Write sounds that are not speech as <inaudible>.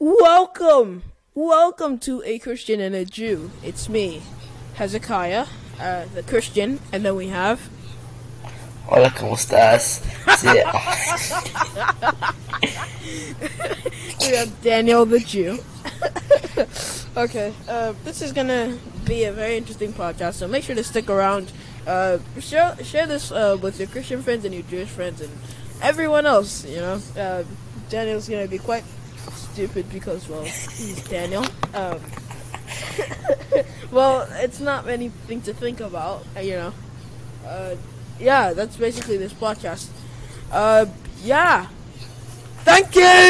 Welcome, welcome to a Christian and a Jew. It's me, Hezekiah, uh, the Christian, and then we have. Hola, ¿cómo estás? <laughs> We have Daniel the Jew. <laughs> okay, uh, this is gonna be a very interesting podcast, so make sure to stick around. Uh, share share this uh, with your Christian friends and your Jewish friends and everyone else. You know, uh, Daniel's gonna be quite stupid because well, he's Daniel. Um, <laughs> well, it's not anything to think about. uh, You know, uh, yeah, that's basically this podcast. Uh, yeah. Thank you.